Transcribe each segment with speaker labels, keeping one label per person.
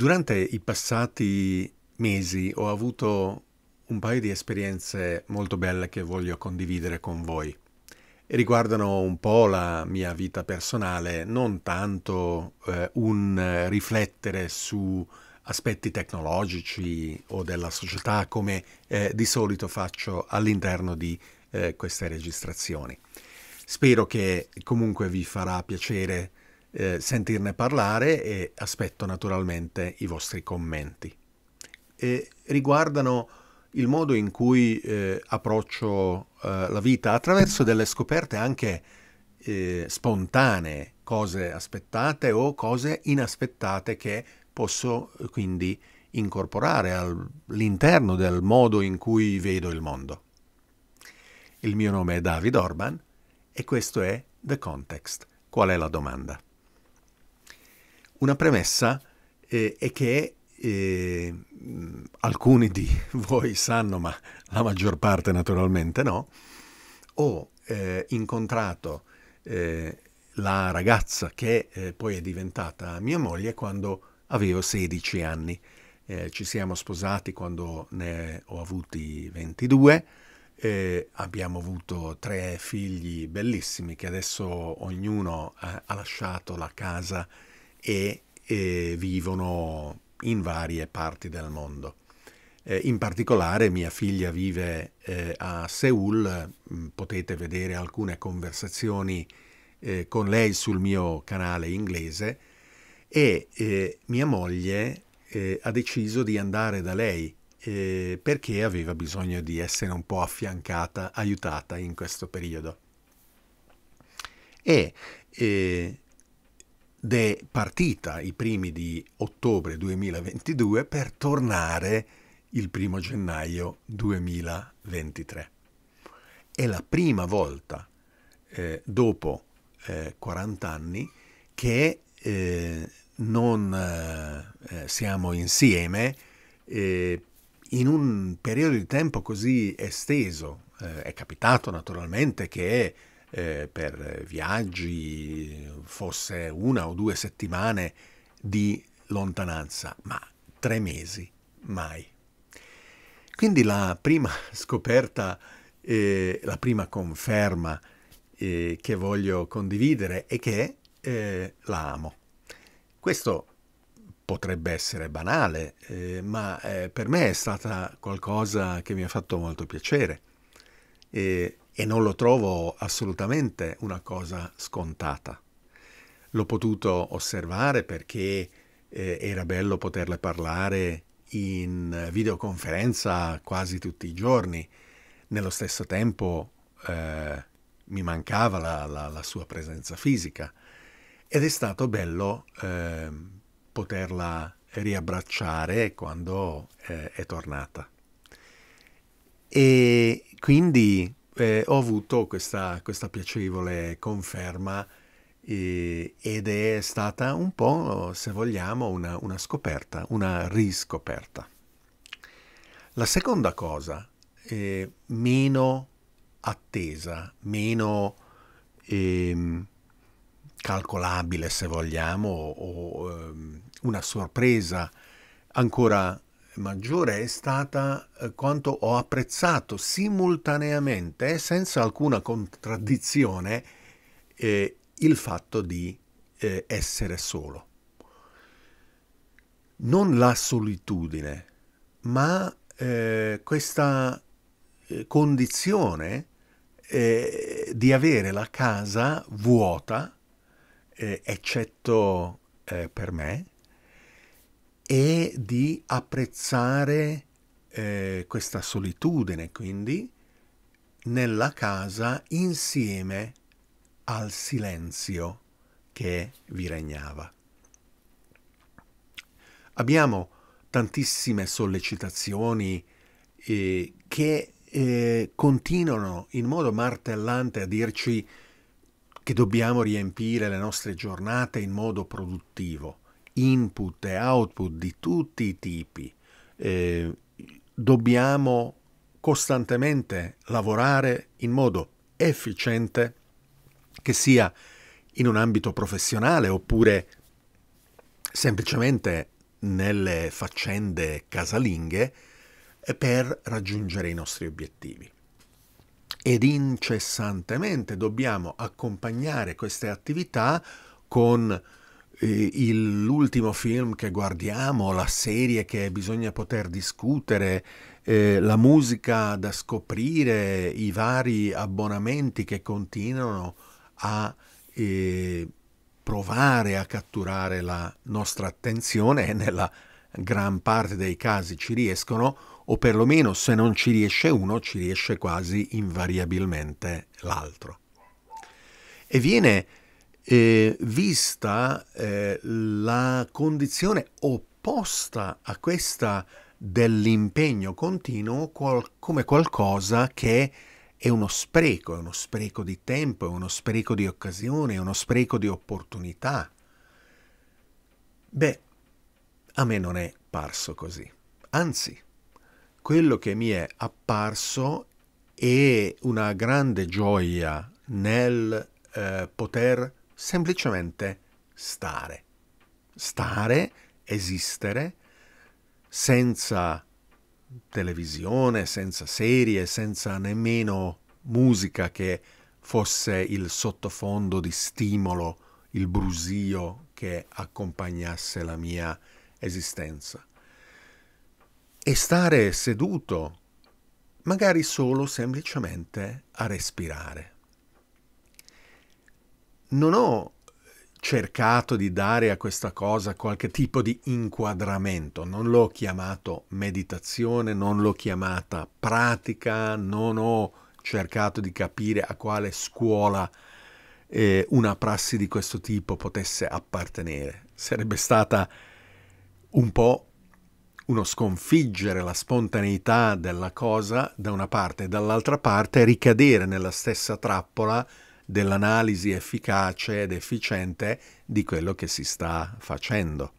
Speaker 1: Durante i passati mesi ho avuto un paio di esperienze molto belle che voglio condividere con voi. Riguardano un po' la mia vita personale, non tanto eh, un riflettere su aspetti tecnologici o della società come eh, di solito faccio all'interno di eh, queste registrazioni. Spero che comunque vi farà piacere eh, sentirne parlare e aspetto naturalmente i vostri commenti. E riguardano il modo in cui eh, approccio eh, la vita attraverso delle scoperte anche eh, spontanee, cose aspettate o cose inaspettate che posso eh, quindi incorporare all'interno del modo in cui vedo il mondo. Il mio nome è David Orban e questo è The Context. Qual è la domanda? Una premessa eh, è che eh, alcuni di voi sanno, ma la maggior parte naturalmente no, ho eh, incontrato eh, la ragazza che eh, poi è diventata mia moglie quando avevo 16 anni. Eh, ci siamo sposati quando ne ho avuti 22. Eh, abbiamo avuto tre figli bellissimi che adesso ognuno ha, ha lasciato la casa e, e vivono in varie parti del mondo. Eh, in particolare mia figlia vive eh, a Seoul, mm, potete vedere alcune conversazioni eh, con lei sul mio canale inglese e eh, mia moglie eh, ha deciso di andare da lei eh, perché aveva bisogno di essere un po' affiancata, aiutata in questo periodo. E ed è partita i primi di ottobre 2022 per tornare il primo gennaio 2023. È la prima volta eh, dopo eh, 40 anni che eh, non eh, siamo insieme eh, in un periodo di tempo così esteso. Eh, è capitato naturalmente che eh, per viaggi fosse una o due settimane di lontananza, ma tre mesi mai. Quindi la prima scoperta, eh, la prima conferma eh, che voglio condividere è che eh, la amo. Questo potrebbe essere banale, eh, ma eh, per me è stata qualcosa che mi ha fatto molto piacere e, e non lo trovo assolutamente una cosa scontata. L'ho potuto osservare perché eh, era bello poterle parlare in videoconferenza quasi tutti i giorni. Nello stesso tempo eh, mi mancava la, la, la, sua presenza fisica ed è stato bello eh, poterla riabbracciare quando eh, è tornata. E quindi eh, ho avuto questa, questa piacevole conferma eh, ed è stata un po', se vogliamo, una, una scoperta, una riscoperta. La seconda cosa, è meno attesa, meno eh, calcolabile se vogliamo, o, o eh, una sorpresa ancora maggiore è stata eh, quanto ho apprezzato simultaneamente, senza alcuna contraddizione, eh, il fatto di eh, essere solo. Non la solitudine, ma eh, questa eh, condizione eh, di avere la casa vuota, eccetto per me, e di apprezzare eh, questa solitudine, quindi, nella casa insieme al silenzio che vi regnava. Abbiamo tantissime sollecitazioni eh, che eh, continuano in modo martellante a dirci che dobbiamo riempire le nostre giornate in modo produttivo input e output di tutti i tipi. Eh, dobbiamo costantemente lavorare in modo efficiente, che sia in un ambito professionale oppure semplicemente nelle faccende casalinghe per raggiungere i nostri obiettivi. Ed incessantemente dobbiamo accompagnare queste attività con eh, l'ultimo film che guardiamo, la serie che bisogna poter discutere, eh, la musica da scoprire, i vari abbonamenti che continuano a eh, provare a catturare la nostra attenzione e nella gran parte dei casi ci riescono, o perlomeno se non ci riesce uno, ci riesce quasi invariabilmente l'altro. E viene eh, vista eh, la condizione opposta a questa dell'impegno continuo qual- come qualcosa che è uno spreco, è uno spreco di tempo, è uno spreco di occasione, è uno spreco di opportunità. Beh, a me non è parso così. Anzi, quello che mi è apparso è una grande gioia nel eh, poter semplicemente stare. Stare, esistere, senza televisione, senza serie, senza nemmeno musica che fosse il sottofondo di stimolo, il brusio che accompagnasse la mia esistenza. E stare seduto, magari solo semplicemente a respirare non ho cercato di dare a questa cosa qualche tipo di inquadramento, non l'ho chiamato meditazione, non l'ho chiamata pratica, non ho cercato di capire a quale scuola eh, una prassi di questo tipo potesse appartenere. Sarebbe stata un po' uno sconfiggere la spontaneità della cosa da una parte e dall'altra parte ricadere nella stessa trappola dell'analisi efficace ed efficiente di quello che si sta facendo.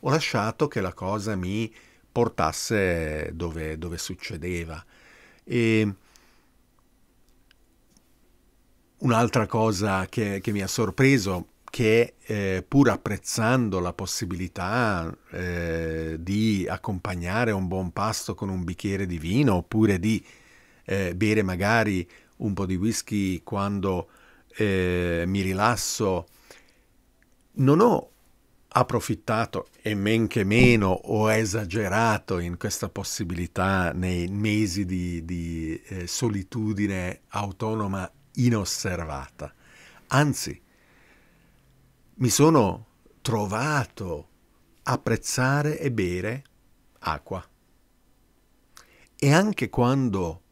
Speaker 1: Ho lasciato che la cosa mi portasse dove, dove succedeva. E un'altra cosa che, che mi ha sorpreso che eh, pur apprezzando la possibilità eh, di accompagnare un buon pasto con un bicchiere di vino oppure di eh, bere magari un po' di whisky quando eh, mi rilasso, non ho approfittato e men che meno ho esagerato in questa possibilità nei mesi di, di eh, solitudine autonoma inosservata. Anzi, mi sono trovato a e bere acqua. E anche quando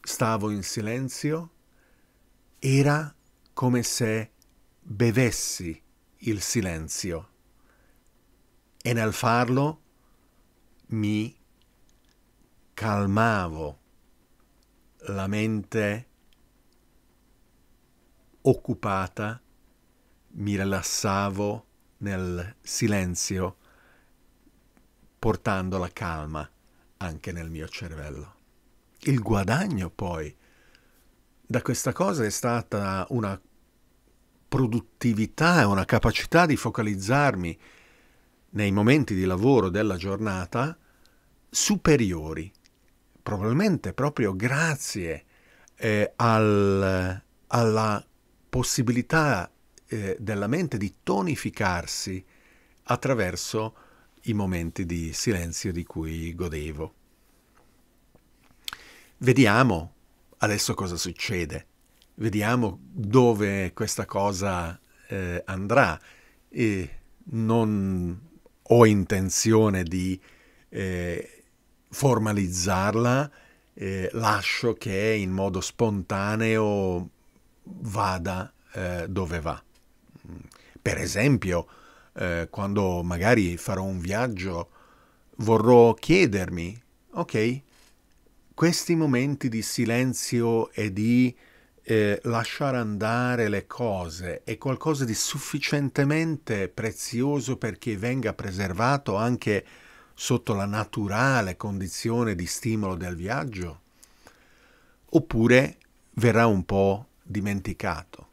Speaker 1: stavo in silenzio, era come se bevessi il silenzio e nel farlo mi calmavo la mente occupata, mi rilassavo nel silenzio portando la calma anche nel mio cervello. Il guadagno poi da questa cosa è stata una produttività e una capacità di focalizzarmi nei momenti di lavoro della giornata superiori, probabilmente proprio grazie eh, al, alla possibilità eh, della mente di tonificarsi attraverso i momenti di silenzio di cui godevo. Vediamo adesso cosa succede? Vediamo dove questa cosa eh, andrà. E non ho intenzione di eh, formalizzarla, eh, lascio che in modo spontaneo vada eh, dove va. Per esempio, eh, quando magari farò un viaggio, vorrò chiedermi, ok, questi momenti di silenzio e di eh, lasciare andare le cose è qualcosa di sufficientemente prezioso perché venga preservato anche sotto la naturale condizione di stimolo del viaggio? Oppure verrà un po' dimenticato?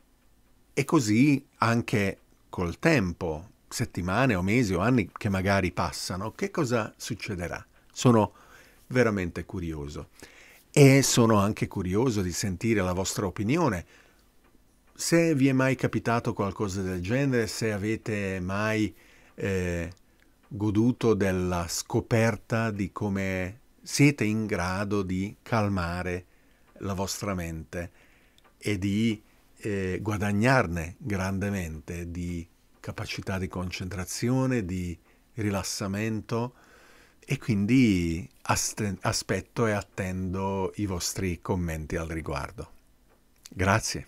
Speaker 1: E così anche col tempo settimane o mesi o anni che magari passano, che cosa succederà? Sono veramente curioso e sono anche curioso di sentire la vostra opinione. Se vi è mai capitato qualcosa del genere, se avete mai eh, goduto della scoperta di come siete in grado di calmare la vostra mente e di eh, guadagnarne grandemente di capacità di concentrazione, di rilassamento e quindi aspetto e attendo i vostri commenti al riguardo. Grazie.